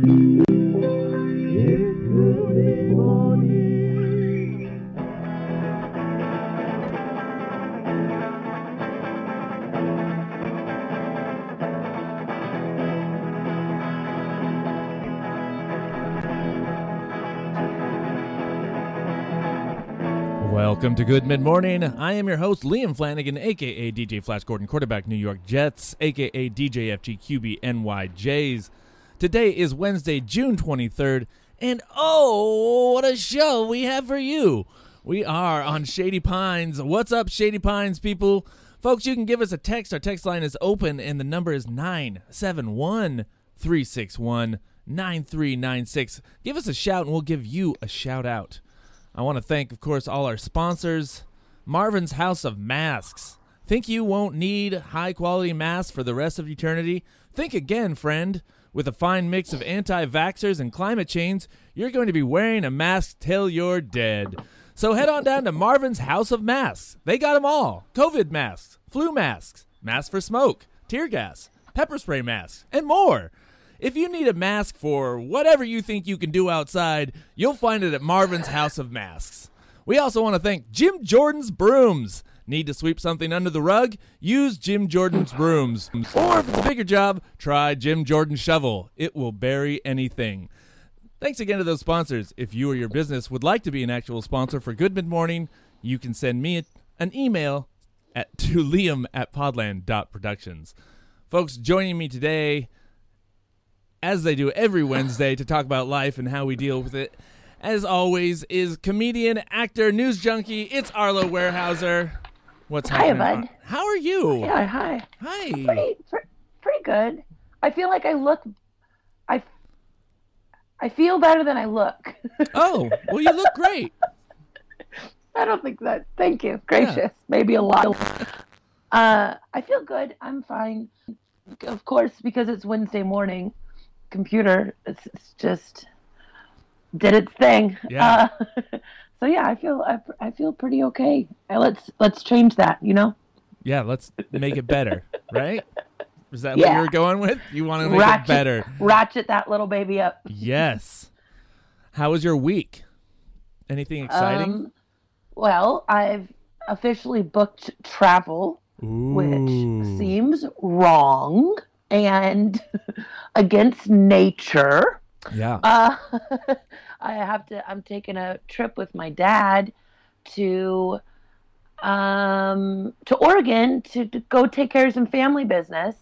Welcome to Good Mid Morning. I am your host, Liam Flanagan, aka DJ Flash Gordon, quarterback New York Jets, aka DJFG QB NYJs. Today is Wednesday, June 23rd, and oh, what a show we have for you! We are on Shady Pines. What's up, Shady Pines people? Folks, you can give us a text. Our text line is open, and the number is 971 361 9396. Give us a shout, and we'll give you a shout out. I want to thank, of course, all our sponsors Marvin's House of Masks. Think you won't need high quality masks for the rest of eternity? Think again, friend. With a fine mix of anti vaxxers and climate change, you're going to be wearing a mask till you're dead. So head on down to Marvin's House of Masks. They got them all COVID masks, flu masks, masks for smoke, tear gas, pepper spray masks, and more. If you need a mask for whatever you think you can do outside, you'll find it at Marvin's House of Masks. We also want to thank Jim Jordan's Brooms. Need to sweep something under the rug? Use Jim Jordan's brooms. Or if it's a bigger job, try Jim Jordan's shovel. It will bury anything. Thanks again to those sponsors. If you or your business would like to be an actual sponsor for Good Mid Morning, you can send me an email at to liam at podland.productions. Folks, joining me today as they do every Wednesday, to talk about life and how we deal with it. As always, is comedian, actor, news junkie. It's Arlo Warehouser. What's Hi, happening? bud. How are you? Yeah, hi. Hi. Pretty, pre- pretty good. I feel like I look, I, I feel better than I look. Oh, well, you look great. I don't think that. Thank you, gracious. Maybe a lot. Uh, I feel good. I'm fine. Of course, because it's Wednesday morning. Computer, it's, it's just did its thing. Yeah. Uh, so yeah, I feel I, I feel pretty okay. Let's let's change that. You know. Yeah, let's make it better, right? Is that what you were going with? You want to make ratchet, it better. ratchet that little baby up. Yes. How was your week? Anything exciting? Um, well, I've officially booked travel, which seems wrong and against nature. Yeah. Uh, I have to. I'm taking a trip with my dad to um to Oregon to, to go take care of some family business,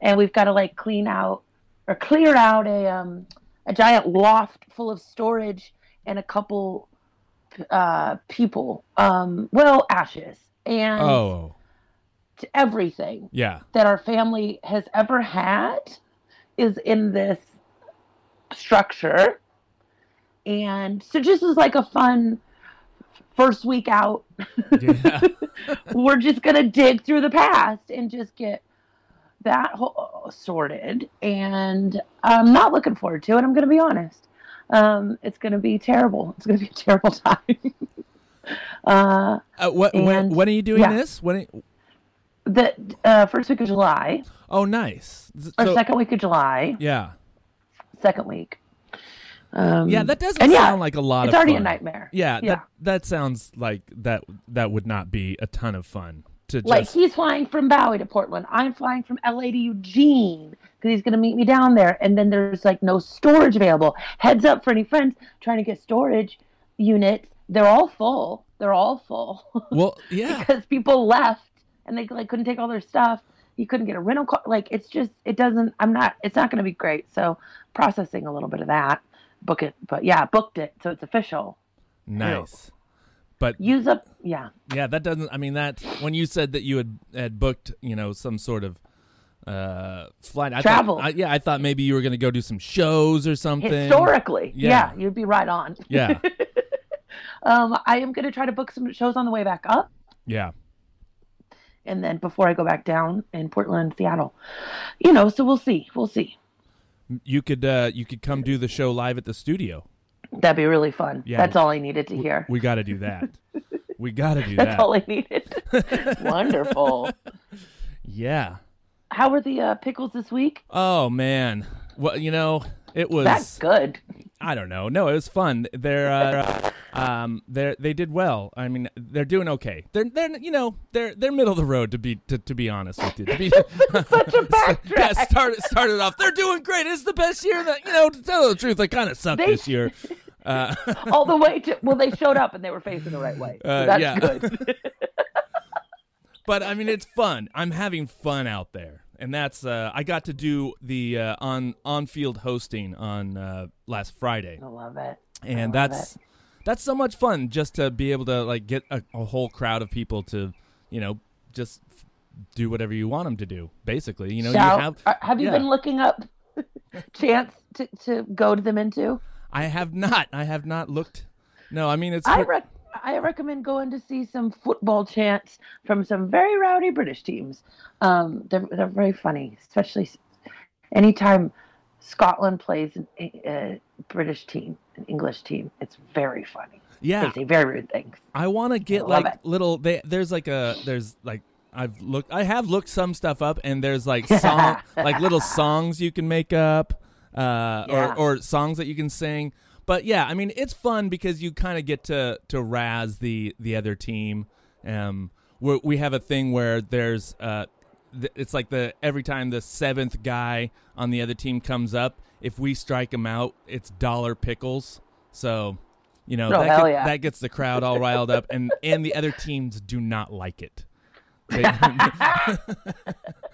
and we've got to like clean out or clear out a um a giant loft full of storage and a couple uh people um well ashes and oh, everything yeah. that our family has ever had is in this structure. And so just as like a fun first week out, Yeah. we're just going to dig through the past and just get that whole sorted. And I'm not looking forward to it. I'm going to be honest. Um, it's going to be terrible. It's going to be a terrible time. uh, Uh, what, when, And- when are you doing yeah. this? When? the uh, first week of July, Oh, nice. Z- or second week of July, yeah. second week. Um, Yeah, that doesn't and yeah, sound like a lot it's of already fun. a nightmare. Yeah, Yeah. that that sounds like that that would not be a ton of fun to just Like he's flying from Bowie to Portland. I'm flying from LA to Eugene because he's going to meet me down there. And then there's like no storage available. Heads up for any friends trying to get storage units. They're all full. They're all full Well, yeah. because people left and they like couldn't take all their stuff. You couldn't get a rental car. Like it's just it doesn't. I'm not. It's not going to be great. So processing a little bit of that. Book it, but yeah, booked it, so it's official. Nice. But Use up, yeah. yeah, that doesn't I mean that when you said that you had had booked, you know, some sort of uh flight I Travel. Thought, I, yeah, I thought maybe you were going to go do some shows or something. Historically, Yeah. yeah. you'd be right on. Yeah. Um, I am going to try to book some shows on the way back up, Yeah. and then before I go back down in Portland Seattle. You know, so we'll see. We'll see. You could uh you could come do the show live at the studio. That'd be really fun. Yeah. That's all I needed to hear. We got to do that. we got to do that. That's that. all I needed. Wonderful. Yeah. How were the uh, pickles this week? Oh man. Well, you know, It was That's good. I don't know. No, it was fun. They're uh, um they they did well. I mean, they're doing okay. They're they're you know they're they're middle of the road to be to, to be honest with you. To be, Such a backtrack. yeah, started started off. They're doing great. It's the best year that you know. To tell the truth, they kind of suck They- this year. Uh, All the way to well, they showed up and they were facing the right way. So Uh, that's yeah. good. but I mean, it's fun. I'm having fun out there, and that's uh, I got to do the uh, on on field hosting on uh, last Friday. I love it. and love that's that's so much fun just to be able to like get a, a whole crowd of people to you know just f- do whatever you want them to do basically you know Shout. you have have you yeah. been looking up chance to, to go to them into? i have not i have not looked no i mean it's I rec- I recommend going to see some football chants from some very rowdy British teams. Um, they're they're very funny, especially anytime Scotland plays a, a British team, an English team. It's very funny. yeah They say very rude things. i want to get like it. little they, there's like a there's like i've looked i have looked some stuff up and there's like song like little songs you can make up uh Yeah. or or songs that you can sing but yeah i mean it's fun because you kind of get to to razz the the other team. Um we we have a thing where there's uh th- it's like the every time the seventh guy on the other team comes up if we strike him out it's dollar pickles. So you know Oh, that, get- yeah. that gets the crowd all riled up and and the other teams do not like it. They-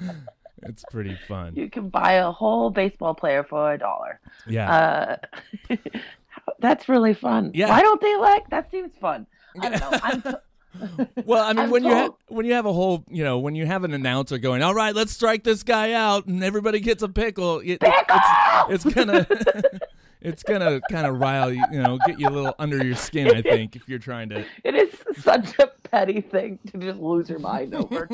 it's pretty fun You can buy a whole baseball player for a dollar. yeah Uh, that's really fun. Yeah. Why don't they like? That seems fun. I don't know. I'm t- Well, I mean, I'm when you have when you have a whole, you know, when you have an announcer going, "All right, let's strike this guy out," and everybody gets a pickle, it, it- it's it's gonna it's gonna kind of rile you, you know, get you a little under your skin. I think if you're trying to, It is such a petty thing to just lose your mind over.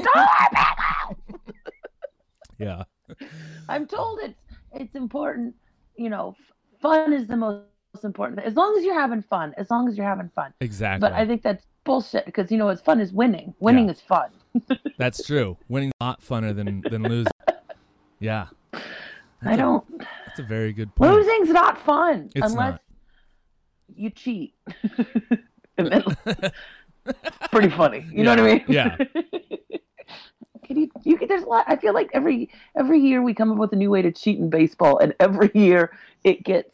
Yeah, I'm told it's it's important. You know, fun is the most important. As long as you're having fun. As long as you're having fun. exactly. But I think that's bullshit because you know what's fun is winning. Winning Yeah. is fun. That's true. Winning's a lot funner than than losing. Yeah, I don't. that's a very good point. Losing's not fun It's unless not. you cheat. Then- pretty funny. You know what I mean? Yeah. Can you, you can, there's a lot. I feel like every every year we come up with a new way to cheat in baseball, and every year it gets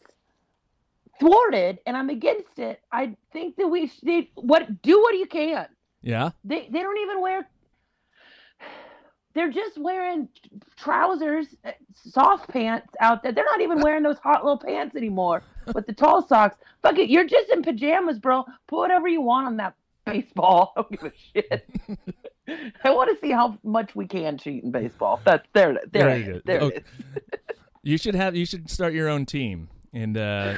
thwarted, and I'm against it. I think that we should what do what you can. Yeah, They they don't even wear. They're just wearing trousers, uh, soft pants out there. They're not even wearing those hot little pants anymore with the tall socks. Fuck it, you're just in pajamas, bro. Put whatever you want on that baseball. I don't give a shit. I want to see how much we can cheat in baseball. That's there. it- There, There it you There Oh. it you should have you should start your own team and uh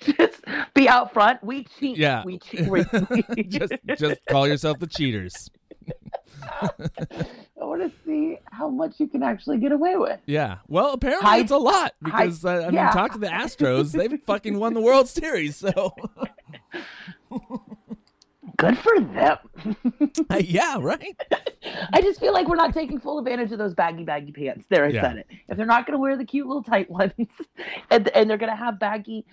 just be out front. We cheat. Yeah. We cheat. We, we- just just call yourself the cheaters. I want to see how much you can actually get away with. Yeah. Well, apparently High- it's a lot because uh, I mean, yeah. talk to the Astros. They've fucking won the World Series. So Good for them. Uh, yeah, right. I just feel like we're not taking full advantage of those baggy, baggy pants. There, I Yeah. said it. If they're not going to wear the cute little tight ones, and, and they're going to have baggy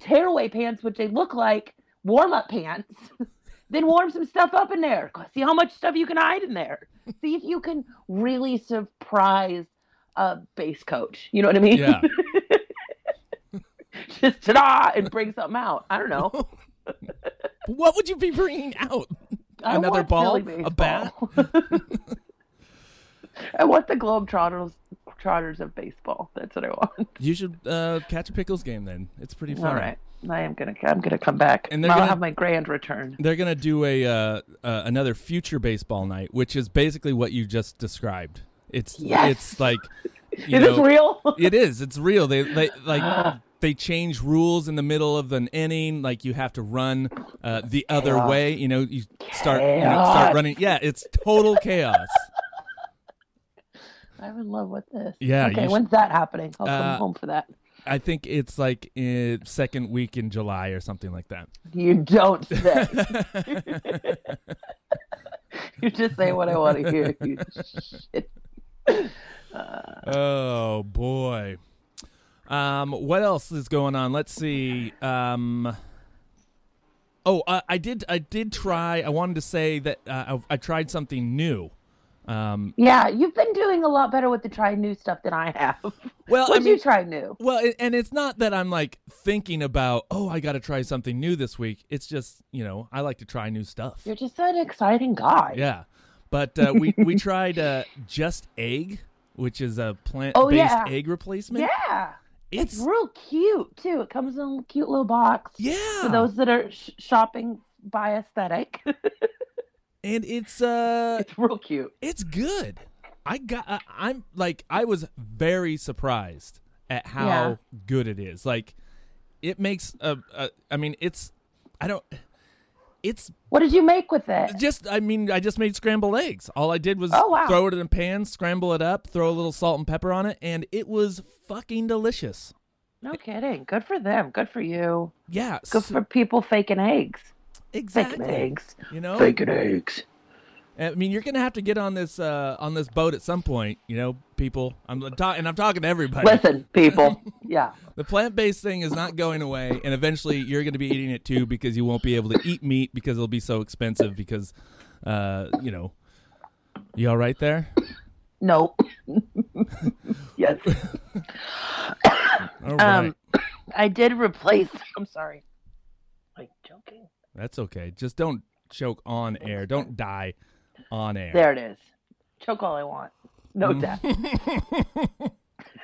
tearaway pants, which they look like warm up pants, then warm some stuff up in there. See how much stuff you can hide in there. See if you can really surprise a base coach. You know what I mean? Yeah. just ta-da and bring something out. I don't know. What would you be bringing out? I Another ball? A bat? I want the Globetrotters trotters of baseball. That's what I want. You should uh, catch a pickles game then. It's pretty fun. All right. I am gonna I'm gonna come back. And And they're I'll gonna- have my grand return. They're gonna do a uh, uh, another future baseball night, which is basically what you just described. It's Yes. it's like Is this real? It is. It's real. They they like they change rules in the middle of an inning. Like you have to run uh, the other Chaos. way. You know, you start you know, start running. Yeah, it's total chaos. I'm in love with this. Yeah, Okay, when's that happening? I'll Uh, come home for that. I think it's like in second week in July or something like that. You don't say. you just say what I want to hear. Oh boy. Um, what else is going on? Let's see. Um, oh, uh, I did. I did try. I wanted to say that uh, I, I tried something new. Um, Yeah, you've been doing a lot better with the try new stuff than I have. well, What'd I mean, you try new? well, and it's not that I'm like thinking about. Oh, I got to try something new this week. It's just you know I like to try new stuff. You're just an exciting guy. Yeah, but uh, we we tried uh, just egg, which is a plant-based Oh, yeah. egg replacement. Yeah. It's, It's real cute too. It comes in a cute little box yeah, for those that are sh- shopping by aesthetic. and it's uh it's real cute. it's good. I got I'm like I was very surprised at how Yeah. good it is. Like it makes a, a I mean it's I don't it's What did you make with it? just I mean I just made scrambled eggs. All I did was Oh, wow. throw it in a pan, scramble it up, throw a little salt and pepper on it and it was fucking delicious. No kidding. Good for them. Good for you. Yeah. Good so- for people faking eggs. exactly. Faking eggs. You know? Faking eggs. I mean, you're gonna have to get on this uh, on this boat at some point. You know, people. I'm ta- and I'm talking to everybody. Listen, people. yeah. The plant based thing is not going away, and eventually you're going to be eating it too because you won't be able to eat meat because it'll be so expensive. Because, uh, you know, you all right there? No. yes. All right, Um, I did replace. I'm sorry. Like joking? that's okay. Just don't choke on air. Don't die on air. There it is. Choke all I want. No Mm. death.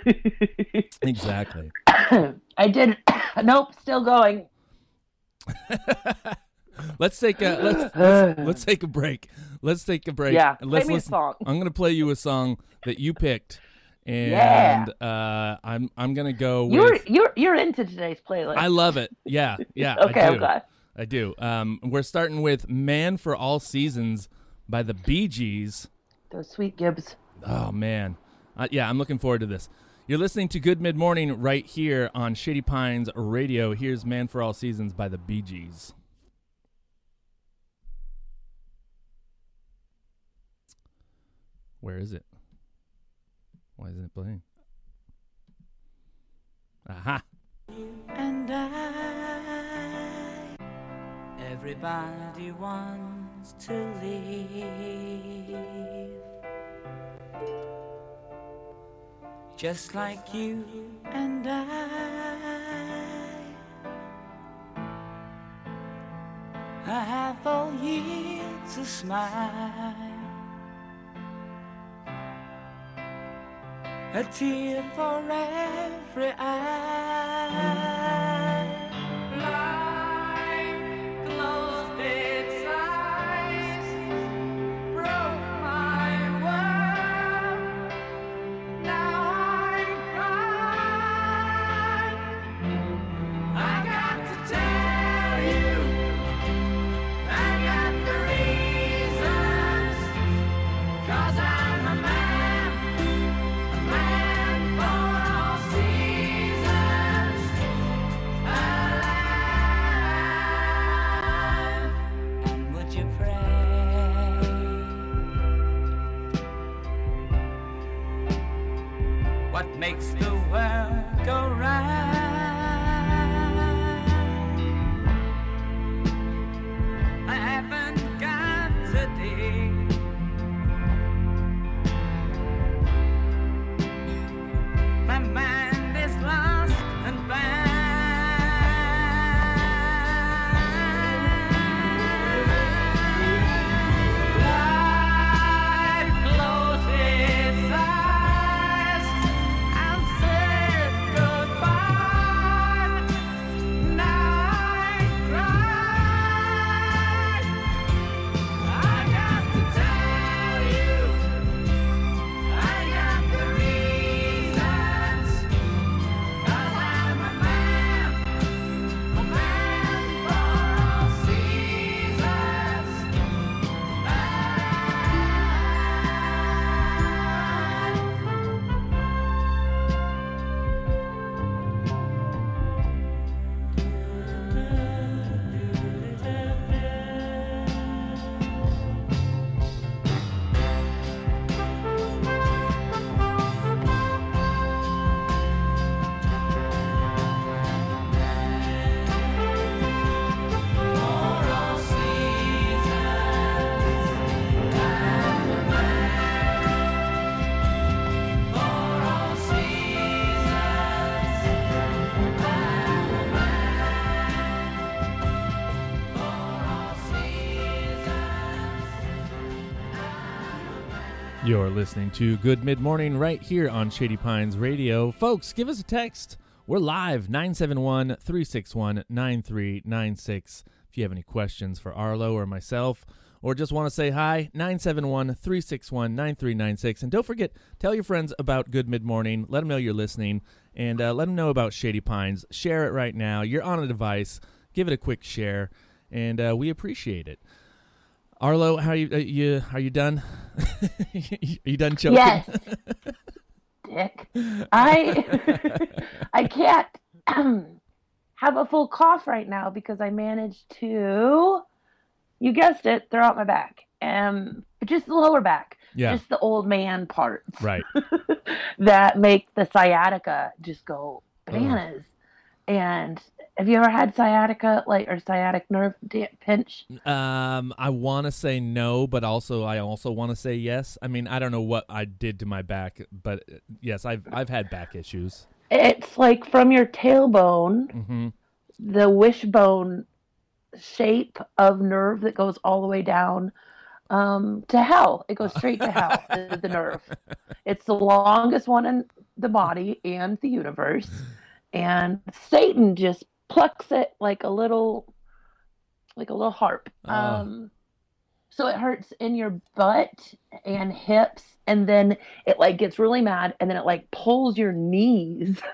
Exactly. I did. Nope. Still going. Let's take a let's let's, let's take a break. Let's take a break. Yeah, and play Let's me a song. I'm gonna play you a song that you picked, and Yeah. uh, I'm I'm gonna go You're with. you're you're into today's playlist. I love it. Yeah, yeah. okay. I do. Okay. I do. Um, we're starting with "Man for All Seasons" by the Bee Gees. Those sweet Gibbs. Oh man, uh, yeah, I'm looking forward to this. You're listening to Good Mid Morning right here on Shady Pines Radio. Here's "Man for All Seasons" by the Bee Gees. Where is it? Why isn't it playing? Aha! Everybody wants to leave. Just like you and I. I have all year to smile. A tear for every eye. You're listening to Good Mid Morning right here on Shady Pines Radio. Folks, give us a text. We're live 971 361 9396. If you have any questions for Arlo or myself, or just want to say hi, 971 361 9396. And don't forget, tell your friends about Good Mid Morning. Let them know you're listening, and uh, let them know about Shady Pines. Share it right now. You're on a device. Give it a quick share, and uh, we appreciate it. Arlo, how are you? Uh, you are you done? are you done choking? Yes. Dick. I I can't have a full cough right now because I managed to you guessed it, throw out my back. Um but just the lower back. Yeah. Just the old man parts Right. that make the sciatica just go bananas. And have you ever had sciatica like or sciatic nerve da- pinch? Um, I want to say no, but also I also want to say yes. I mean, I don't know what I did to my back, but uh, yes, I've I've had back issues. It's like from your tailbone hmm the wishbone shape of nerve that goes all the way down um, to hell. It goes straight to hell, the, the nerve. It's the longest one in the body and the universe. And Satan just plucks it like a little, like a little harp. Ah. Um, so it hurts in your butt and hips, and then it like gets really mad, and then it like pulls your knees.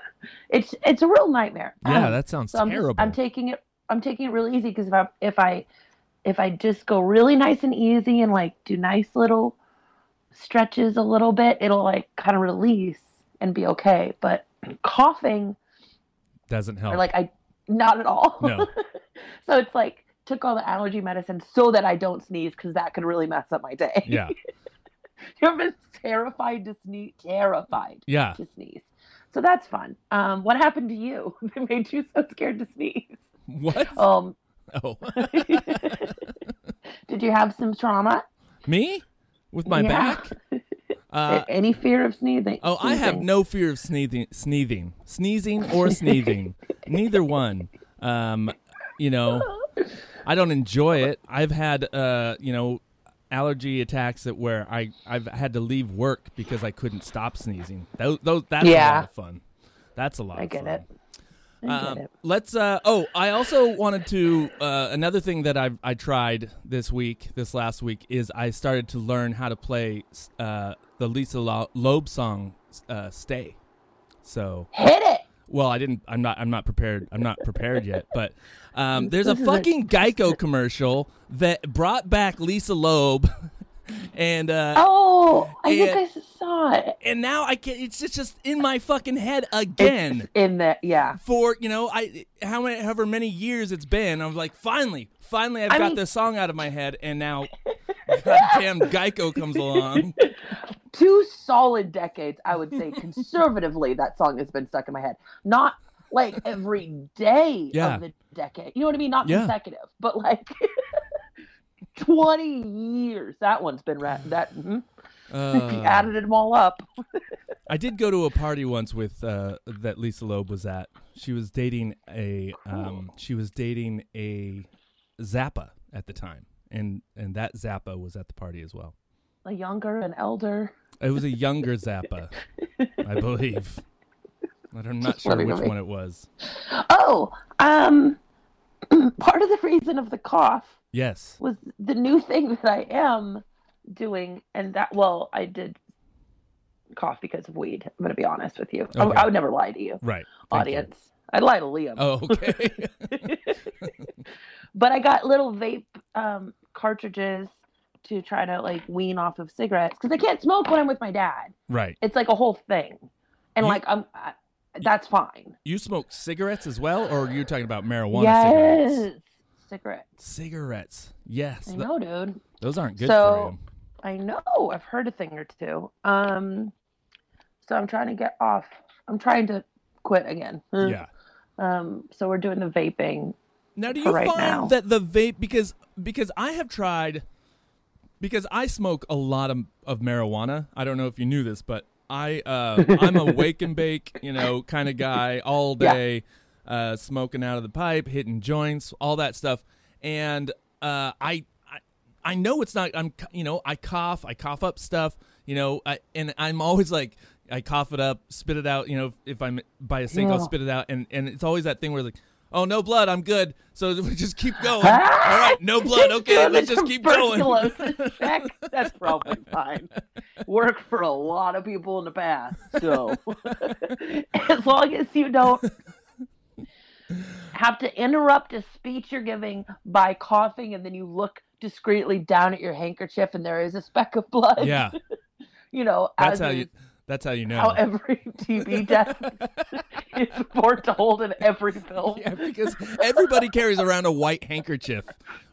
It's it's a real nightmare. Yeah, Um, that sounds so I'm just- terrible. I'm taking it. I'm taking it really easy because if I if I if I just go really nice and easy and like do nice little stretches a little bit, it'll like kind of release and be okay. But coughing Doesn't help. or like I not at all. No. so it's like took all the allergy medicine so that I don't sneeze because that could really mess up my day. yeah, you ever been terrified to sneeze? Terrified yeah. to sneeze. So that's fun. Um, what happened to you that made you so scared to sneeze? What? Um, Oh, did you have some trauma? me with my Yeah. back? Uh, Any fear of sneezing? Oh, I have no fear of sneezing, sneezing, sneezing or sneezing. Neither one. Um, you know, I don't enjoy it. I've had, uh, you know, allergy attacks that where I I've had to leave work because I couldn't stop sneezing. Those, those that's a lot of fun. That's a lot. I of get fun. it. Um, let's. Uh, oh, I also wanted to. Uh, another thing that I I tried this week, this last week, is I started to learn how to play uh, the Lisa Lo- Loeb song uh, "Stay." So, Hit it. well, I didn't. I'm not. I'm not prepared. I'm not prepared yet. But um, there's a- fucking Geico commercial that brought back Lisa Loeb, and uh, Oh, I think I saw it. and now I can't. It's just just in my fucking head again. It's in the yeah. for you know I how many however many years it's been. I was like, finally, finally, I've I got mean- this song out of my head, and now, goddamn, Geico comes along. Two solid decades, I would say conservatively, that song has been stuck in my head. Not like every day Yeah. of the decade. You know what I mean? Not Yeah. consecutive, but like 20 years. That one's been ra- that. mhm. If you Uh, added them all up. I did go to a party once with uh, that Lisa Loeb was at. She was dating a um, she was dating a Zappa at the time, and and that Zappa was at the party as well. A younger an elder. It was a younger Zappa, I believe. I'm not Just sure which one it was. Oh, um, part of the reason of the cough Yes. was the new thing that I am doing, and that well, I did cough because of weed. I'm gonna be honest with you. I- Okay. I, would never lie to you, Right. Thank you. audience. I'd lie to Liam. Oh, okay. but I got little vape um, cartridges to try to like wean off of cigarettes because I can't smoke when I'm with my dad. right. It's like a whole thing, and You- like I'm. I, that's fine. You smoke cigarettes as well, or you're talking about marijuana yes, cigarettes? Cigarettes. Cigarettes. Yes. I know, dude. those aren't good So- for you. I know. I've heard a thing or two. Um, so I'm trying to get off. I'm trying to quit again. Yeah. Um, so we're doing the vaping. Now, do you right find now. that the vape because because I have tried because I smoke a lot of, of marijuana. I don't know if you knew this, but I uh, I'm a wake and bake, you know, kind of guy all Yeah. Uh, smoking out of the pipe, hitting joints, all that stuff, and uh, I. I I know it's not. I'm, you know, I cough. I cough up stuff. You know, I, and I'm always like, I cough it up, spit it out. You know, if, I'm by a sink, I'll spit it out, and and it's always that thing where like, oh, no blood, I'm good. So we just keep going. All right, no blood. Okay, let's just keep going. check. That's probably fine. Worked for a lot of people in the past, so as long as you don't have to interrupt a speech you're giving by coughing, and then you look discreetly down at your handkerchief, and there is a speck of blood. Yeah, you know, that's how you. That's how you know. how every TB test is foretold in every film. Yeah, because everybody carries around a white handkerchief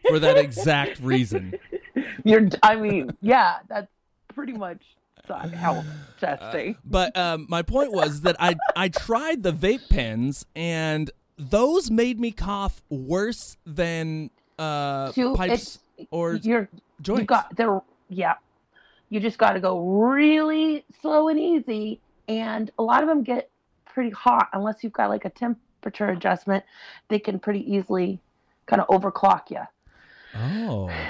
for that exact reason. You're, I mean, yeah, that's pretty much health testing. But um, my point was that I I tried the vape pens and those made me cough worse than uh, pipes or You're joints. you got there. Yeah, you just got to go really slow and easy, and a lot of them get pretty hot unless you've got like a temperature adjustment. They can pretty easily kind of overclock you. oh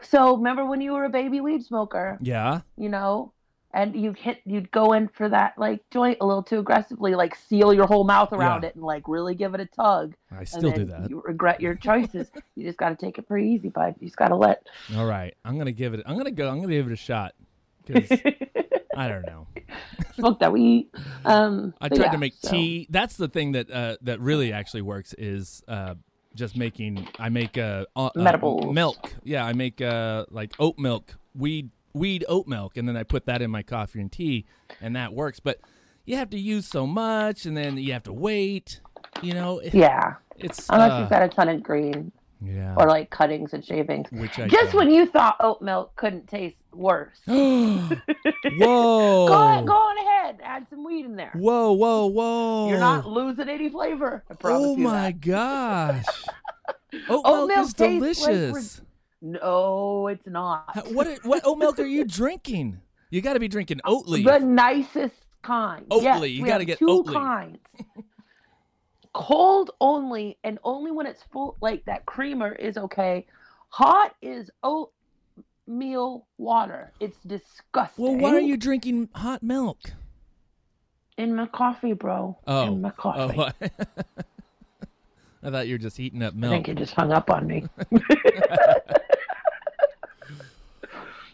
So remember when you were a baby weed smoker? yeah you know, and you hit, you'd go in for that like joint a little too aggressively, like seal your whole mouth around Yeah. it and like really give it a tug. I and still do that. You regret your choices. you just got to take it pretty easy, bud. You just got to let. All right, I'm gonna give it. I'm gonna go. I'm gonna give it a shot because I don't know. smoke that weed. Um, I tried yeah, to make so- tea. That's the thing that uh, that really actually works is uh, just making. I make uh, uh, uh, milk. Yeah, I make uh, like oat milk, weed weed oat milk, and then I put that in my coffee and tea, and that works. But you have to use so much, and then you have to wait. You know, Yeah, it's unless uh, you've got a ton of green yeah. or like cuttings and shavings. which I Just don't. when you thought oat milk couldn't taste worse, whoa, go on, go on ahead, add some weed in there. whoa, whoa, whoa! You're not losing any flavor. I promise Oh my that. gosh! Oat, Oat milk, milk is tastes like delicious. No, it's not. What what oat milk are you drinking? You got to be drinking Oatly. The nicest kind. Oatly, Yes, you gotta get two Oatly. kinds. Cold only, and only when it's full. Like that creamer is okay. Hot is oatmeal water. It's disgusting. well, why are you drinking hot milk? in my coffee, bro? Oh, in my oh, coffee. oh. I thought you were just heating up milk. I think you just hung up on me.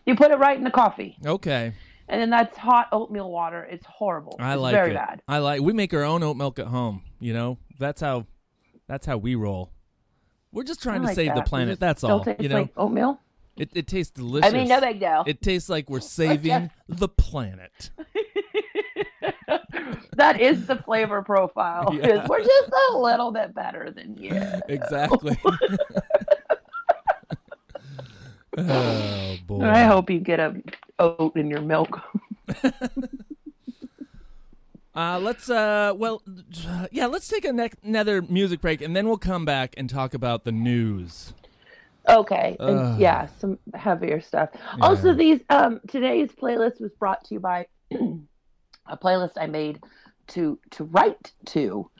You put it right in the coffee, Okay, and then that's hot oatmeal water. It's horrible. I it's like very it. bad. I like. We make our own oat milk at home. You know, that's how that's how we roll. We're just trying I to like save the that. Does planet. That's all. You know, like oatmeal. it, it tastes delicious. I mean, no big deal. It tastes like we're saving the planet. that is the flavor profile. is Yeah. We're just a little bit better than you. Exactly. Oh boy. I hope you get a oat in your milk. Uh, let's uh, well, yeah, let's take a ne- another music break, and then we'll come back and talk about the news. Okay. and yeah, some heavier stuff. Also, these um today's playlist was brought to you by a playlist I made to to write to.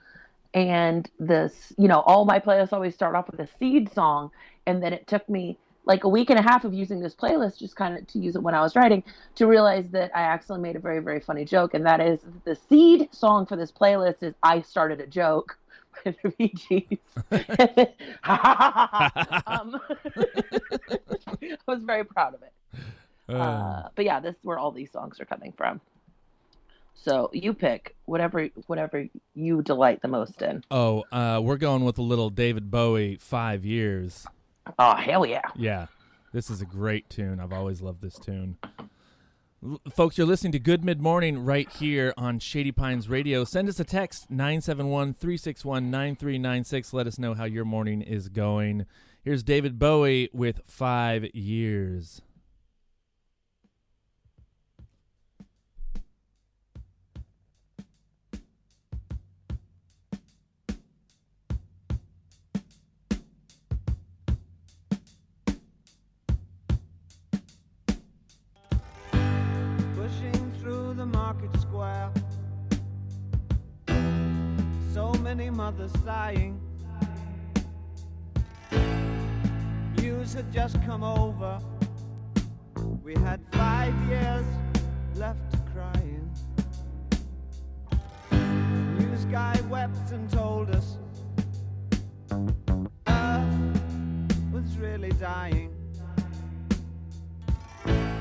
And this, you know, all my playlists always start off with a seed song, and then it took me like a week and a half of using this playlist just kind of to use it when I was writing to realize that I actually made a very very funny joke, and that is the seed song for this playlist is "I Started a Joke" by the Bee um, I was very proud of it. Uh, Uh, but yeah, this is where all these songs are coming from. So you pick whatever whatever you delight the most in. oh, uh, we're going with a little David Bowie. Five years. Oh hell yeah! Yeah, this is a great tune. I've always loved this tune. Folks, you're listening to Good Mid Morning right here on Shady Pines Radio. Send us a text 971 361 9396. Let us know how your morning is going. Here's David Bowie with Five Years. Market square. So many mothers sighing. News had just come over. We had five years left crying. News guy wept and told us Earth was really dying.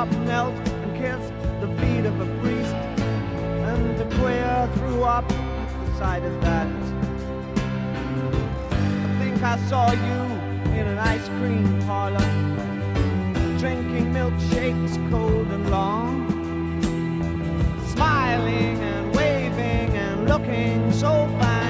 Cop knelt and kissed the feet of a priest, and a queer threw up the sight of that. I think I saw you in an ice cream parlor, drinking milkshakes cold and long, smiling and waving and looking so fine.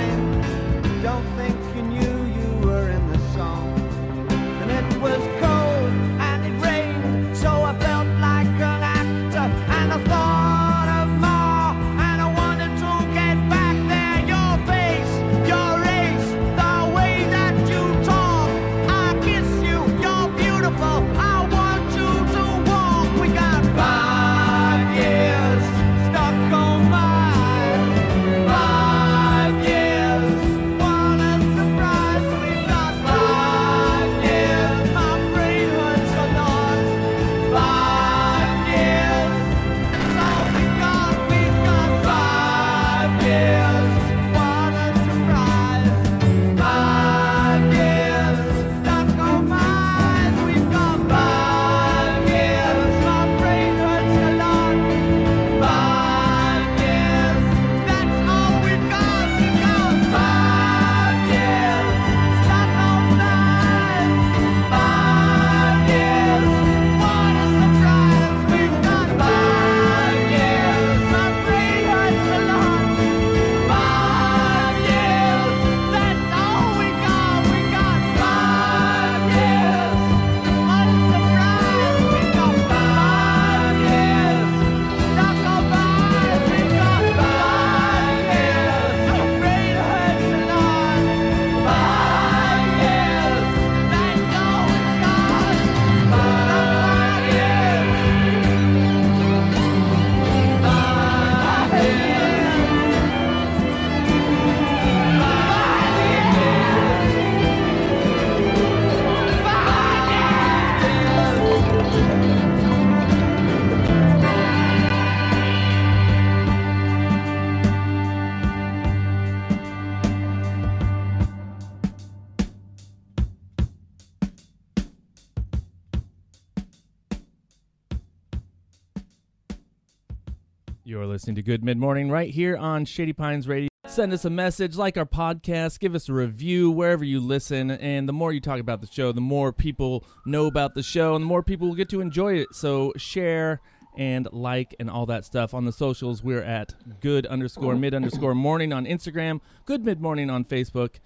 To Good Mid Morning right here on Shady Pines Radio. Send us a message, like our podcast, give us a review wherever you listen. And the more you talk about the show, the more people know about the show, and the more people will get to enjoy it. So share and like and all that stuff on the socials. We're at good underscore mid underscore morning on Instagram, good mid morning on Facebook.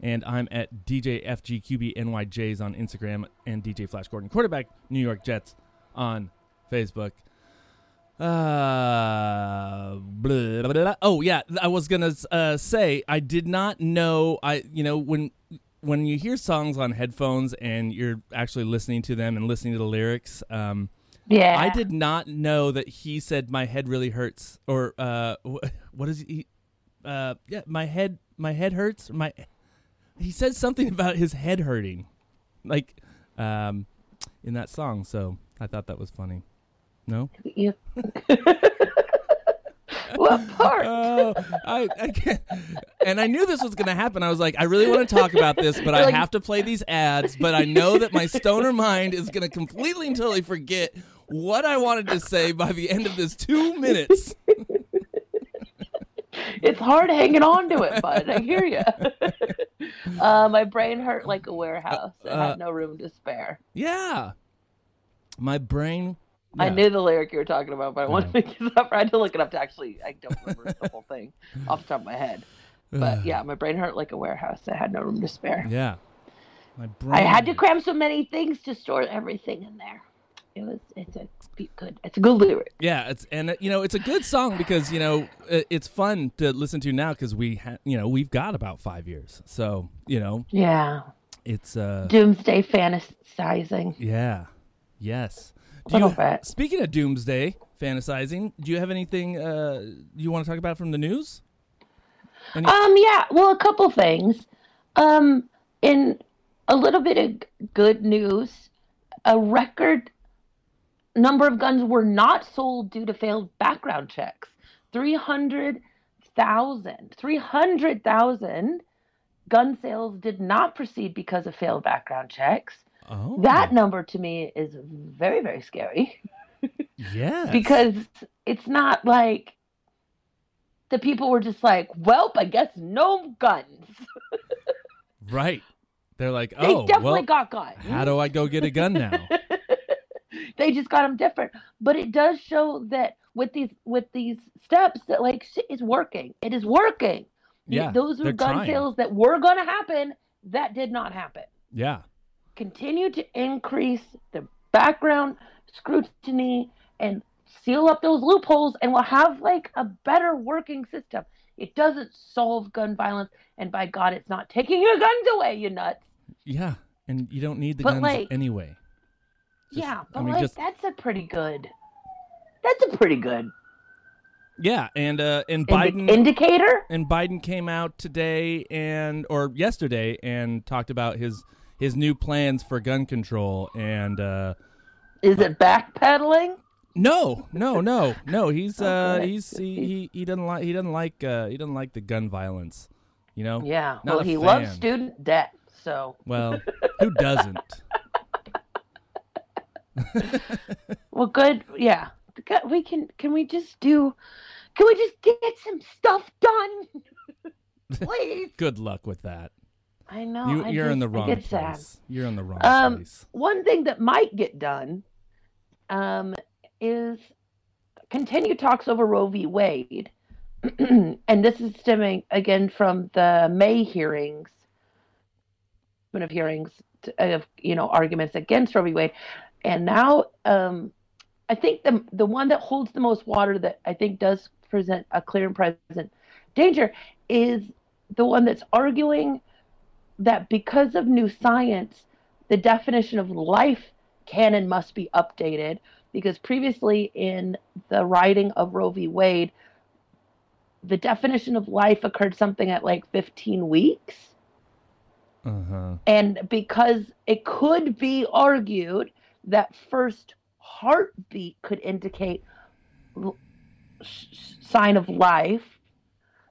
And I'm at DJ FGQBNYJs on Instagram and DJ Flash Gordon, quarterback, New York Jets on Facebook. Uh, blah, blah, blah. oh yeah, I was gonna uh, say I did not know. I you know when when you hear songs on headphones and you're actually listening to them and listening to the lyrics, um, Yeah. I did not know that he said my head really hurts or uh, what is he? Uh, yeah, my head my head hurts. My he said something about his head hurting, like um, in that song. So I thought that was funny. No. You... what part? Oh, I, I can't. And I knew this was going to happen. I was like, I really want to talk about this, but I Like- have to play these ads. But I know that my stoner mind is going to completely and totally forget what I wanted to say by the end of this two minutes. it's hard hanging on to it, bud. I hear you. uh, my brain hurt like a warehouse. It Uh, had no room to spare. Yeah. My brain. I knew the lyric you were talking about, but I wanted to make it up. I had to look it up to actually. I don't remember the whole thing off the top of my head. But yeah, my brain hurt like a warehouse. I had no room to spare. Yeah. My brain. I had to cram so many things to store everything in there. It was. It's a good. It's a good lyric. Yeah, it's and uh, you know it's a good song because you know it's fun to listen to now because we ha- you know we've got about five years, so you know Yeah. it's uh Doomsday fantasizing. yeah, yes. You. Speaking of doomsday fantasizing, do you have anything uh you want to talk about from the news? Any- Um, yeah, well, a couple things. Um, in a little bit of good news, a record number of guns were not sold due to failed background checks. 300,000. 300,000 gun sales did not proceed because of failed background checks. Oh, That number to me is very, very scary yes. because it's not like the people were just like, well, I guess no guns. right, they're like, They oh, definitely well, got guns. how do I go get a gun now? they just got them different. But it does show that with these with these steps that like shit is working. It is working. Yeah, those were gun trying. sales that were going to happen. That did not happen. Yeah, Continue to increase the background scrutiny and seal up those loopholes, and we'll have like a better working system. It doesn't solve gun violence, and by God, it's not taking your guns away, you nuts. yeah, and you don't need the But, guns like- anyway. Just- yeah, I but mean, like just- that's a pretty good. That's a pretty good Yeah, and uh, and Biden indicator. and Biden came out today and or yesterday and talked about his his new plans for gun control and uh Is it backpedaling? no no no no He's uh, he's he, he, he doesn't like he doesn't like uh he doesn't like the gun violence you know Yeah. Not well, he loves student debt, so well who doesn't well, good. Yeah, we can. Can we just do? Can we just get some stuff done, please? good luck with that I know. you Oh, I you're in the wrong place sad. you're in the wrong Um, place One thing that might get done um, is continue talks over Roe v. Wade. and this is stemming again from the May hearings, of hearings of you know arguments against Roe v. Wade, and now um, I think the the one that holds the most water that I think does present a clear and present danger is the one that's arguing that because of new science, the definition of life can and must be updated because previously in the writing of Roe v. Wade, the definition of life occurred something at like 15 weeks. uh-huh And because it could be argued that first heartbeat could indicate l- sign of life,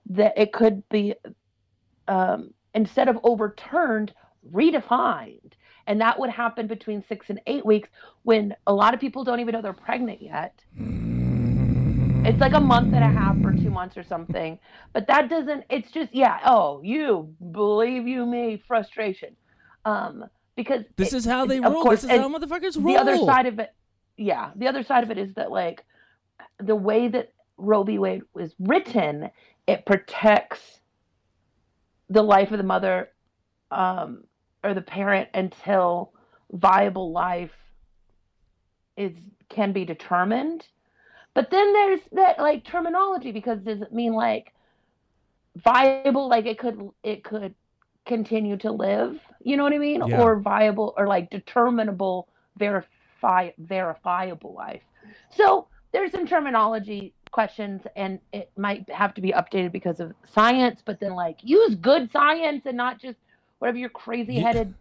that it could be um, instead of overturned, redefined. And that would happen between six and eight weeks when a lot of people don't even know they're pregnant yet. It's like a month and a half or two months or something. But that doesn't, it's just, yeah, oh, you, believe you me, frustration. Um, because this it- is how they roll course, this is how motherfuckers roll the other side of it, yeah, the other side of it is that, like, the way that Roe v. Wade was written, it protects the life of the mother um, or the parent until viable life is can be determined. But then there's that like terminology because does it mean like viable like it could it could continue to live, you know what I mean? Yeah. Or viable or like determinable verify verifiable life. So there's some terminology questions and it might have to be updated because of science, but then like use good science and not just whatever your crazy headed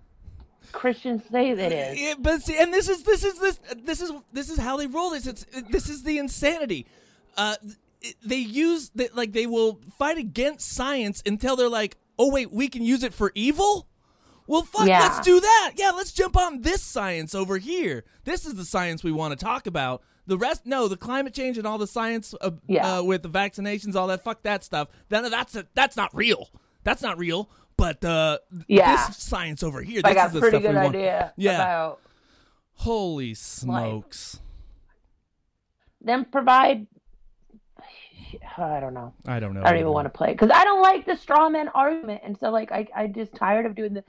Christians say that is. Yeah, but see, and this is this is this this is this is how they roll this. It's this is the insanity. Uh, they use that like they will fight against science until they're like, oh wait, we can use it for evil. Well, fuck, Yeah. let's do that. Yeah, let's jump on this science over here. This is the science we want to talk about. The rest, no, the climate change and all the science uh, Yeah. uh, with the vaccinations, all that, fuck that stuff. Then that's a, that's not real. That's not real. But uh, Yeah. this science over here, I this got is a the pretty stuff good we want. idea Yeah. about Holy smokes! Then provide. I don't know. I don't know. I don't even want to play because I don't like the straw man argument, and so like I I just tired of doing the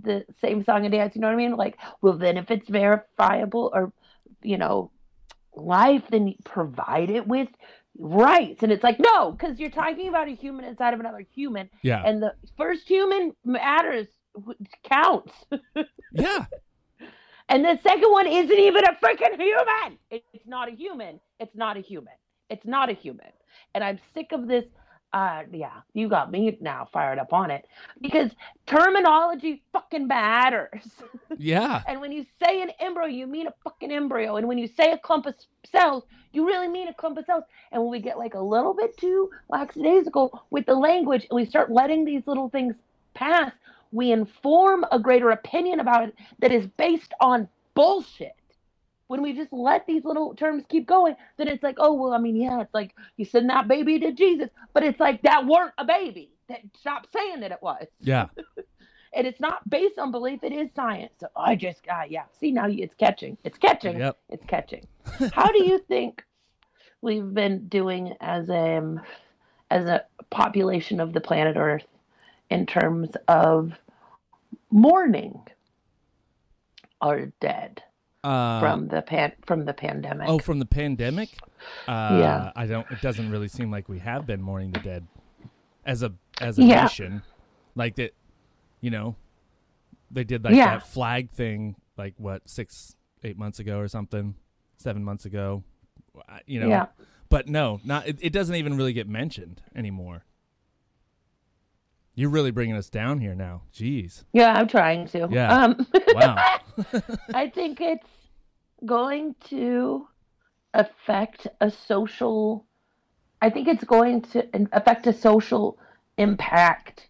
the same song and dance. You know what I mean? Like, well, then if it's verifiable or you know life, then provide it with rights. And it's like no, because you're talking about a human inside of another human, Yeah. and the first human matters counts. yeah. And the second one isn't even a freaking human. It's not a human. It's not a human. It's not a human. And I'm sick of this. Uh, yeah, you got me now fired up on it because terminology fucking matters. Yeah. and when you say an embryo, you mean a fucking embryo. And when you say a clump of cells, you really mean a clump of cells. And when we get like a little bit too lackadaisical with the language and we start letting these little things pass, we inform a greater opinion about it that is based on bullshit. When we just let these little terms keep going, then it's like, oh well, I mean, yeah, it's like you send that baby to Jesus, but it's like that weren't a baby. That stop saying that it was. Yeah. and it's not based on belief it is science. So i just uh, yeah. See now it's catching. It's catching. Yep. it's catching. How do you think we've been doing as a um, as a population of the planet earth in terms of mourning our dead Uh, from the pan from the pandemic oh, from the pandemic. Uh, Yeah. I don't. It doesn't really seem like we have been mourning the dead as a as a Yeah. nation. Like that, you know, they did like Yeah. that flag thing, like what six, eight months ago or something, seven months ago. You know, Yeah. but no, not. It, it doesn't even really get mentioned anymore. You're really bringing us down here now. Jeez. yeah i'm trying to Yeah. um Wow. I think it's going to affect a social. I think it's going to affect a social impact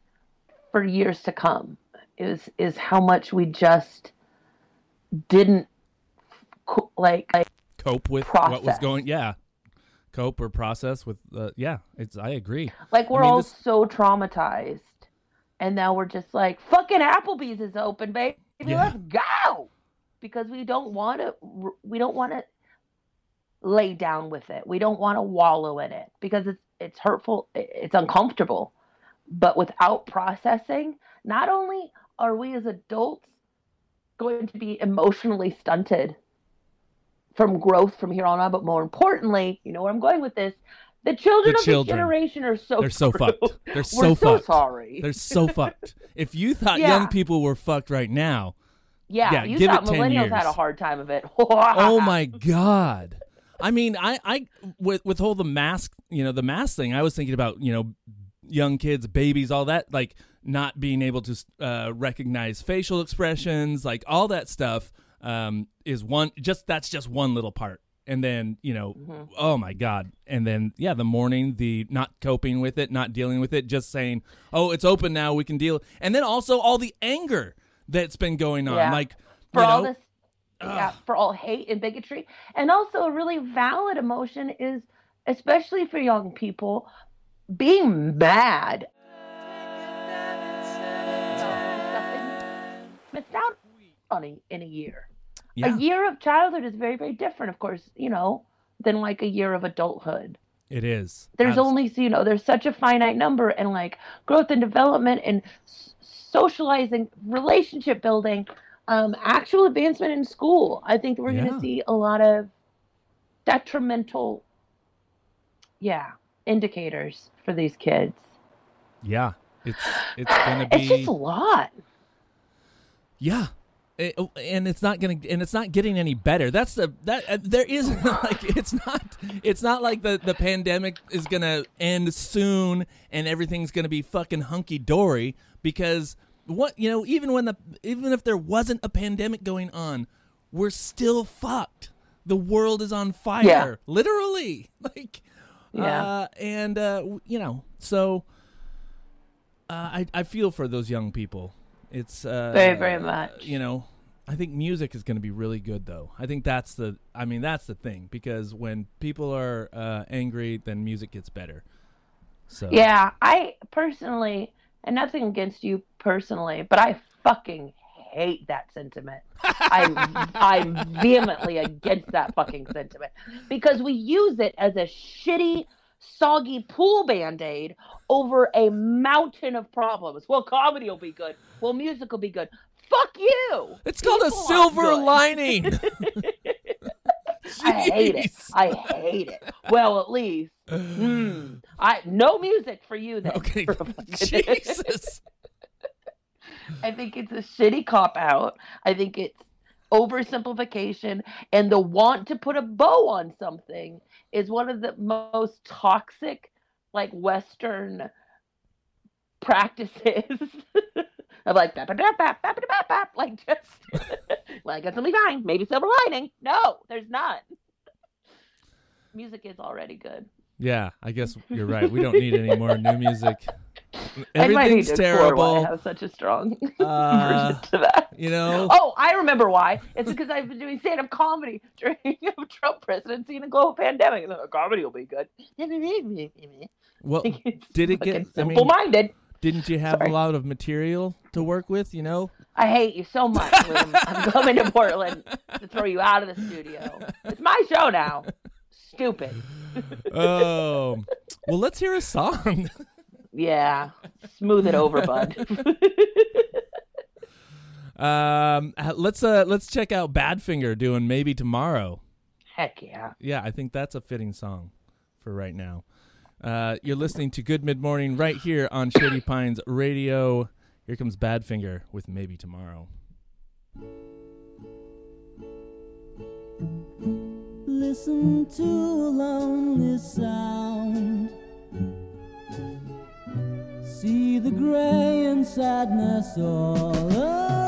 for years to come. Is is how much we just didn't co- like. like Cope with what was going. Yeah. Cope or process with. Uh, yeah. It's. I agree. Like we're mean, all this- so traumatized, and now we're just like, "Fucking Applebee's is open, baby. Yeah. Let's go!" Because we don't want to. We don't want to lay down with it. We don't want to wallow in it because it's it's hurtful. It's uncomfortable. But without processing, not only are we as adults going to be emotionally stunted from growth from here on out, but more importantly, you know where I'm going with this. The children The of children. this generation are so They're so screwed. fucked. They're We're so fucked. sorry. They're so fucked. If you thought Yeah. young people were fucked right now, yeah, yeah, you thought it 10 millennials had a hard time of it. oh my god. I mean, I, I with with all the mask, you know, the mask thing. I was thinking about, you know, young kids, babies, all that, like not being able to uh, recognize facial expressions, like all that stuff, um, is one. Just that's just one little part. And then you know, Mm-hmm. oh my god. And then yeah, the mourning, the not coping with it, not dealing with it, just saying, oh, it's open now, we can deal. And then also all the anger that's been going on, Yeah. like for you all know, this yeah, for all hate and bigotry. And also a really valid emotion is especially for young people being mad. Missed out a, in a year. yeah. A year of childhood is very, very different, of course, you know, than like a year of adulthood. It is. There's Abs- only, you know, there's such a finite number, and like growth and development and socializing, relationship building, um, actual advancement in school. I think we're going to see a lot of detrimental, yeah, indicators for these kids. Yeah, it's it's gonna be. It's just a lot. yeah, It- oh, and it's not gonna and it's not getting any better. That's the that uh, there is like it's not it's not like the the pandemic is gonna end soon and everything's gonna be fucking hunky dory because what you know, even when the even if there wasn't a pandemic going on, we're still fucked. The world is on fire, Yeah. literally. Like, Yeah. uh, and uh, you know, so uh, I I feel for those young people. It's uh, Very, very much. You know, I think music is going to be really good, though. I think that's the. I mean, that's the thing because when people are uh, angry, then music gets better. So Yeah, I personally, and nothing against you personally, but I fucking hate that sentiment. I I'm vehemently against that fucking sentiment because we use it as a shitty, soggy pool band aid over a mountain of problems. Well, comedy will be good. Well, music will be good. Fuck you. It's called a People silver lining. I hate it. I hate it. Well, at least, hmm, I no music for you then. Okay, for a fucking- Jesus. I think it's a shitty cop out. I think it's oversimplification. And the want to put a bow on something is one of the most toxic like western practices. Of like bap, bap, bap, bap, bap, bap, like just like it's gonna be fine. Maybe silver lining. No there's not music is already good Yeah, I guess you're right. We don't need any more new music. I might need Everything's why I terrible. have such a strong Uh, version to that you know, Oh, I remember why. It's because I've been doing stand-up comedy during the Trump presidency and the global pandemic. And the comedy will be good. well, did it get? I mean, simple-minded? didn't you have Sorry. a lot of material to work with? You know, I hate you so much. I'm coming to Portland to throw you out of the studio. It's my show now. Stupid. oh, well, let's hear a song. Yeah. Smooth it over, bud. um, let's uh, let's check out Badfinger doing maybe tomorrow. Heck yeah. Yeah, I think that's a fitting song for right now. Uh, you're listening to Good Mid Morning right here on Shady Pines Radio. Here comes Badfinger with Maybe Tomorrow. Listen to a lonely sound. See the gray and sadness all around.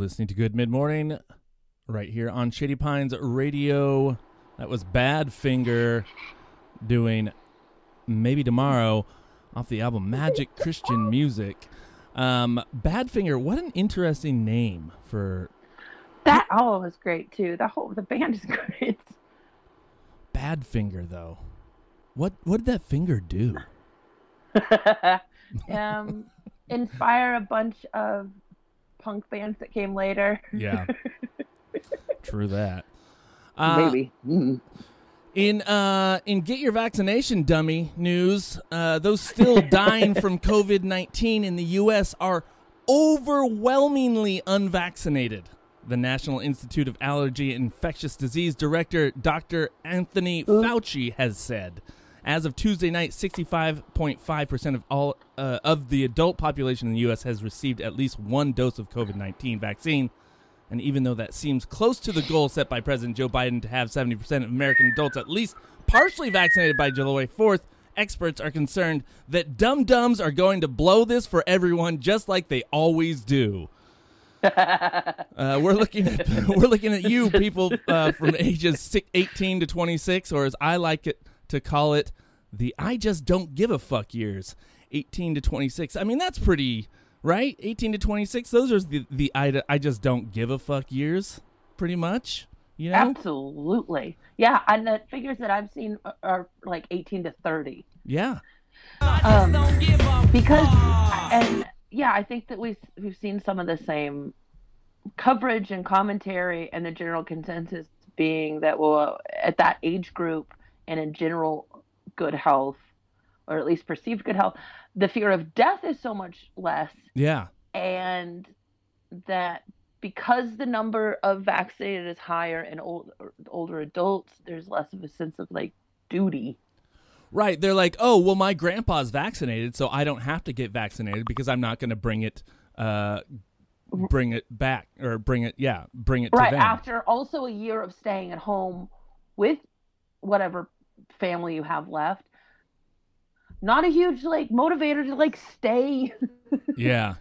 Listening to Good Mid Morning right here on Shady Pines Radio. That was Badfinger doing Maybe Tomorrow off the album Magic Christian Music. Um, Badfinger, what an interesting name for That oh, was great too. The whole the band is great. Badfinger, though. What what did that finger do? um, inspire a bunch of punk bands that came later. Yeah, true that. Uh, Maybe. Mm. In uh in get your vaccination dummy news, uh those still dying from COVID-19 in the US are overwhelmingly unvaccinated. The National Institute of Allergy and Infectious Disease Director Dr. Anthony Fauci has said. As of Tuesday night, 65.5% of all uh, of the adult population in the US has received at least one dose of COVID-19 vaccine. And even though that seems close to the goal set by President Joe Biden to have 70% of American adults at least partially vaccinated by July 4th, experts are concerned that dum dums are going to blow this for everyone just like they always do. Uh, we're looking at we're looking at you people uh, from ages six, 18 to 26 or as I like it to call it the I just don't give a fuck years 18 to 26 I mean that's pretty right 18 to 26 those are the the I, I just don't give a fuck years pretty much you know Absolutely. Yeah, and the figures that I've seen are- like 18 to 30. yeah Um, because and yeah, I think that we've we've seen some of the same coverage and commentary, and the general consensus being that well, at that age group and in general good health, or at least perceived good health, the fear of death is so much less, yeah and that because the number of vaccinated is higher in old, older adults, there's less of a sense of like duty. Right. They're like, oh, well, my grandpa's vaccinated, so I don't have to get vaccinated because I'm not going to bring it, uh, bring it back or bring it, yeah, bring it right to them. after also a year of staying at home with whatever family you have left not a huge like motivator to like stay yeah.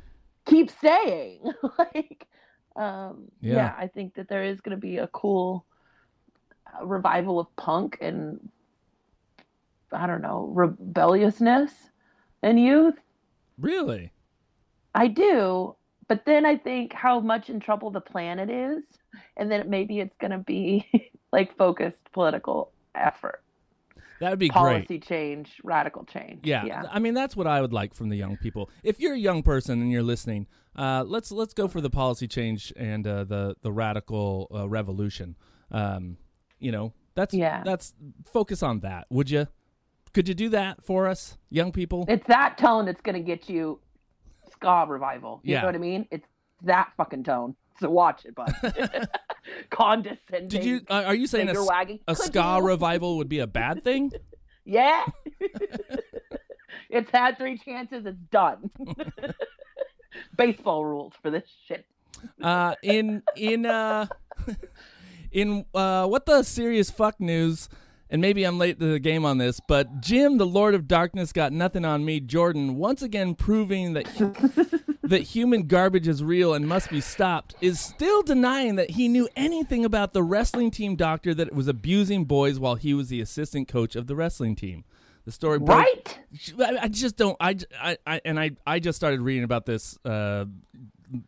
keep staying like um Yeah. yeah. i think that there is going to be a cool uh, revival of punk and i don't know rebelliousness in youth Really? I do, but then I think how much in trouble the planet is, and then maybe it's going to be like focused political effort, That would be great. policy great. change, radical change. Yeah. yeah. I mean, that's what I would like from the young people. If you're a young person and you're listening, uh, let's let's go for the policy change and uh, the the radical uh, revolution. Um, you know, that's Yeah. that's focus on that. Would you? Could you do that for us, young people? It's that tone that's going to get you ska revival. You Yeah. know what I mean? It's that fucking tone. So watch it, bud. Condescending. Did you? Uh, are you saying a, wagging. a ska revival would be a bad thing? Yeah. it's had three chances. It's done. Baseball rules for this shit. uh, in in uh, in uh, what the serious fuck news, and maybe I'm late to the game on this, but Jim, the Lord of Darkness, got nothing on me. Jordan once again proving that that human garbage is real and must be stopped, is still denying that he knew anything about the wrestling team doctor that was abusing boys while he was the assistant coach of the wrestling team. The story broke- Right? I, I just don't. I, I, I and I, I just started reading about this uh,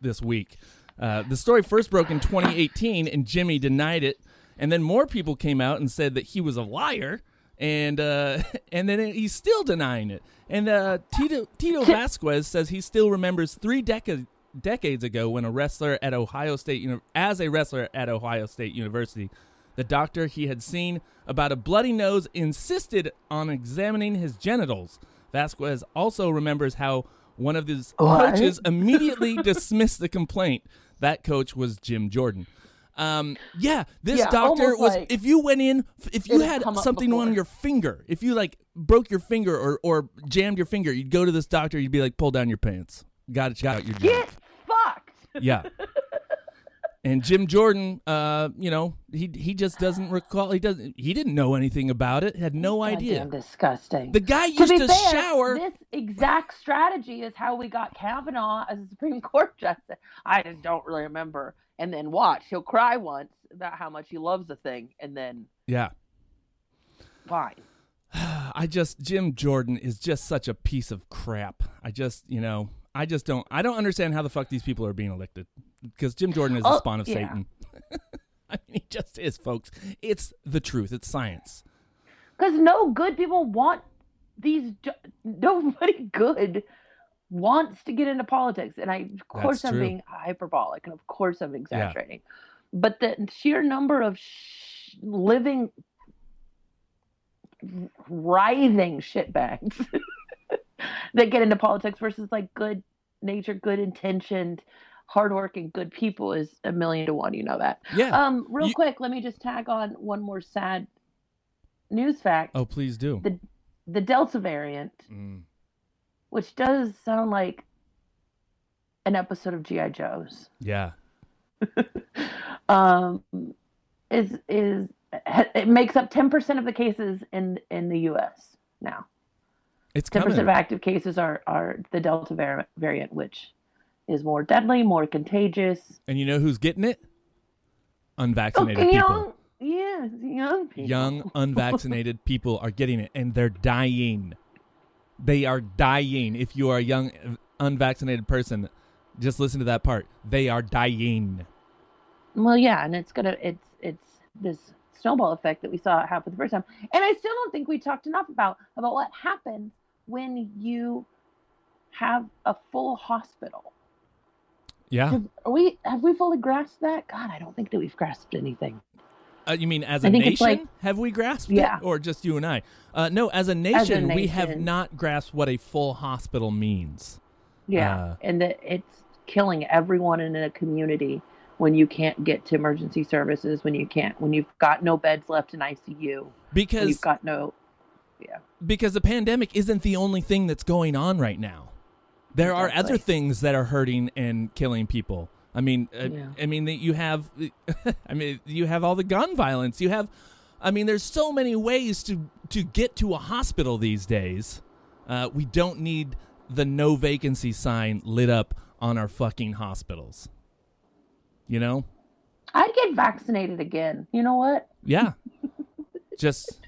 this week. Uh, the story first broke in 2018, and Jimmy denied it. And then more people came out and said that he was a liar, and uh, and then he's still denying it. And uh, Tito Tito Vasquez says he still remembers three decades decades ago when a wrestler at Ohio State as a wrestler at Ohio State University, the doctor he had seen about a bloody nose insisted on examining his genitals. Vasquez also remembers how one of his What? coaches immediately dismissed the complaint. That coach was Jim Jordan. Um, yeah, this Yeah, doctor was. like if you went in, if you had something on your finger, if you like broke your finger or or jammed your finger, you'd go to this doctor. You'd be like, pull down your pants. Got it. Got your. Get fucked. Yeah. And Jim Jordan, uh, you know, he he just doesn't recall. He doesn't. He didn't know anything about it. Had no idea. Disgusting. The guy to used be to fair, shower. This exact strategy is how we got Kavanaugh as a Supreme Court justice. I just don't really remember. And then watch, he'll cry once about how much he loves the thing, and then Yeah. fine. I just Jim Jordan is just such a piece of crap. I just you know I just don't I don't understand how the fuck these people are being elected because Jim Jordan is the Oh, spawn of yeah. Satan. I mean, he just is, folks. It's the truth. It's science. Because no good people want these. Nobody good wants to get into politics, and I, of course, I'm true. being hyperbolic, and of course, I'm exaggerating. But the sheer number of sh- living, writhing shitbags that get into politics versus like good nature, good intentioned, hardworking, good people is a million to one. You know that. Yeah. Um, real You- quick, let me just tag on one more sad news fact. oh, please do. The the Delta variant, Mm. which does sound like an episode of GI Joe's, Yeah. um, is is it makes up ten percent of the cases in in the U.S. now. It's Ten coming. percent of active cases are are the Delta var- variant, which is more deadly, more contagious. and you know who's getting it? Unvaccinated people. young, yeah, young people. Young unvaccinated people are getting it and they're dying. They are dying. If you are a young unvaccinated person, just listen to that part. They are dying. Well, yeah, and it's gonna it's it's this snowball effect that we saw happen for the first time, and I still don't think we talked enough about about what happens when you have a full hospital. Yeah. Have, are we have we fully grasped that? God, I don't think that we've grasped anything. Uh, you mean as a nation? like- have we grasped Yeah. it? Or just you and I? Uh, no, as a nation, we have not grasped what a full hospital means. Yeah, Uh, and that it's killing everyone in a community when you can't get to emergency services, when you can't, when you've got no beds left in ICU, Because you've got no. Because the pandemic isn't the only thing that's going on right now. There are other things that are hurting and killing people. I mean, uh, Yeah. I mean that you have, I mean you have all the gun violence. You have, I mean, there's so many ways to to get to a hospital these days. Uh, we don't need the no vacancy sign lit up on our fucking hospitals. You know? I'd get vaccinated again. You know what? Yeah. Just,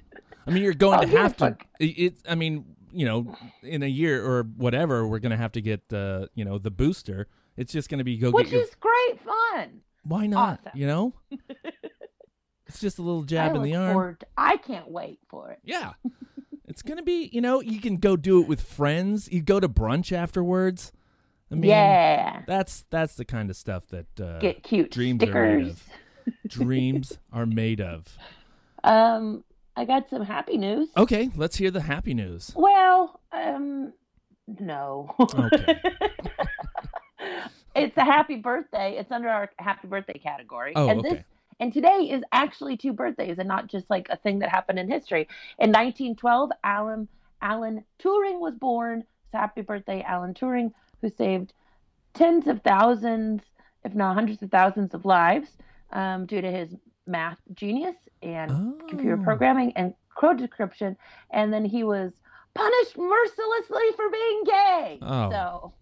I mean, you're going I'll to have to. It, I mean, you know, in a year or whatever, we're going to have to get the, you know, the booster. It's just going to be go Which get your. is great fun. why not? awesome. You know. it's just a little jab I in the arm. to- I can't wait for it. Yeah. it's going to be, you know, you can go do it with friends. You go to brunch afterwards. I mean, yeah. that's that's the kind of stuff that uh, Get cute dreams stickers. are made of. dreams are made of. Um, I got some happy news. Okay, let's hear the happy news. Well, um, no. Okay. it's a happy birthday. It's under our happy birthday category. Oh, and okay. this and today is actually two birthdays and not just like a thing that happened in history. In 1912, Alan Alan Turing was born. So happy birthday, Alan Turing, who saved tens of thousands, if not hundreds of thousands of lives um, due to his math genius and computer Oh. programming and code decryption. And then he was punished mercilessly for being gay. Oh. So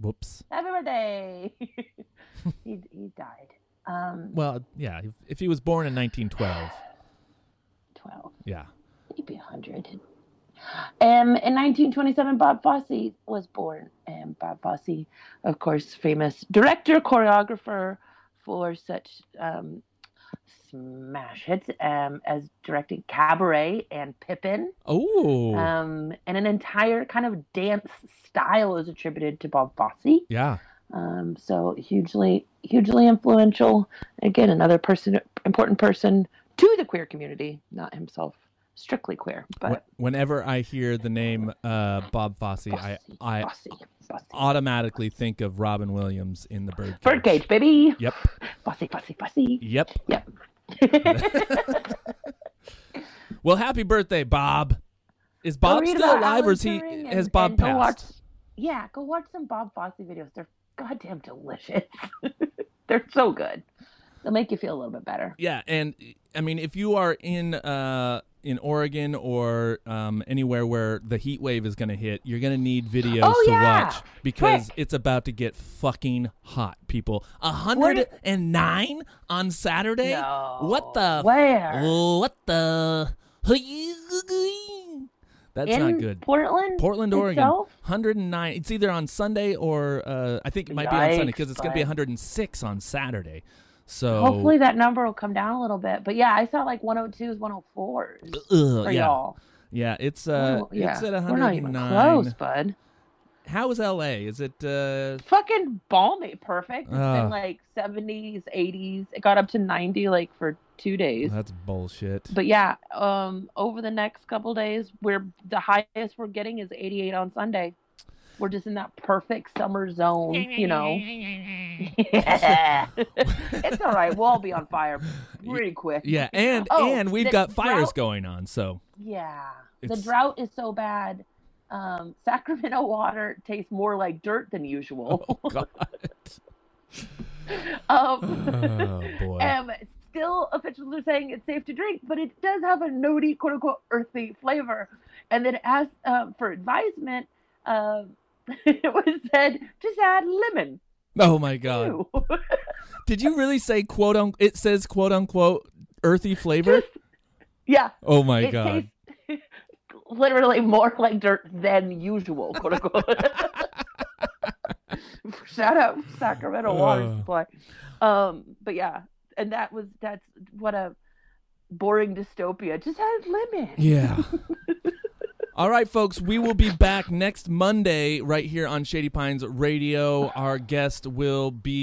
Whoops. happy birthday. he, he died. Um, Well, yeah, if, if he was born in 1912, 12, yeah. maybe 100. Um, in 1927, Bob Fosse was born. And Bob Fosse, of course, famous director, choreographer for such um, smash hits um, as directing Cabaret and Pippin. Oh, Um, and an entire kind of dance style is attributed to Bob Fosse. yeah. Um, so hugely, hugely influential. Again, another person, important person to the queer community, not himself strictly queer, but Whenever I hear the name uh, Bob Fosse, I Fosse, I Fosse, Fosse. automatically think of Robin Williams in the Birdcage. Birdcage, baby. Yep. Fosse, Fosse, Fosse. Yep. Yep. Well, happy birthday, Bob. Is Bob still alive, or is he and- has Bob and go watch- passed? yeah, go watch some Bob Fosse videos. They're goddamn delicious. They're so good. They'll make you feel a little bit better. Yeah, and I mean, if you are in uh, in Oregon or um, anywhere where the heat wave is going to hit, you're going to need videos Oh, to yeah. watch because Quick. it's about to get fucking hot, people. What- 109 on Saturday? No. What the? Where? What the? That's in not good. Portland? Portland, Oregon, itself? 109. It's either on Sunday or uh, I think it might be on Sunday because it's going to be bud. 106 on Saturday. So Hopefully that number will come down a little bit. But yeah, I saw like 102s, 104s Ugh, for yeah, y'all. yeah. It's uh, Oh, yeah. it's at 109. We're not even close, bud. How is LA? Is it uh? Fucking balmy, perfect. It's Ah. been like 70s, 80s. It got up to 90 like for two days. That's bullshit. But yeah, um, over the next couple days, we're the highest we're getting is 88 on Sunday. We're just in that perfect summer zone, you know. yeah. it's all right. We'll all be on fire pretty quick. Yeah, and Oh, and we've got fires drought- going on. So Yeah. The drought is so bad. Um, Sacramento water tastes more like dirt than usual. oh god. um, oh boy. um, still, officials are saying it's safe to drink, but it does have a notey, quote unquote, earthy flavor. And then, as um, for advisement, um, it was said just add lemon. Oh my god. Did you really say quote unquote? It says quote unquote earthy flavor. yeah, Oh my it god. tastes literally more like dirt than usual, quote unquote. Shout out Sacramento water Uh. supply. Um, but yeah, and that was that's what a boring dystopia. Just add lemon. Yeah. All right, folks, we will be back next Monday right here on Shady Pines Radio. Our guest will be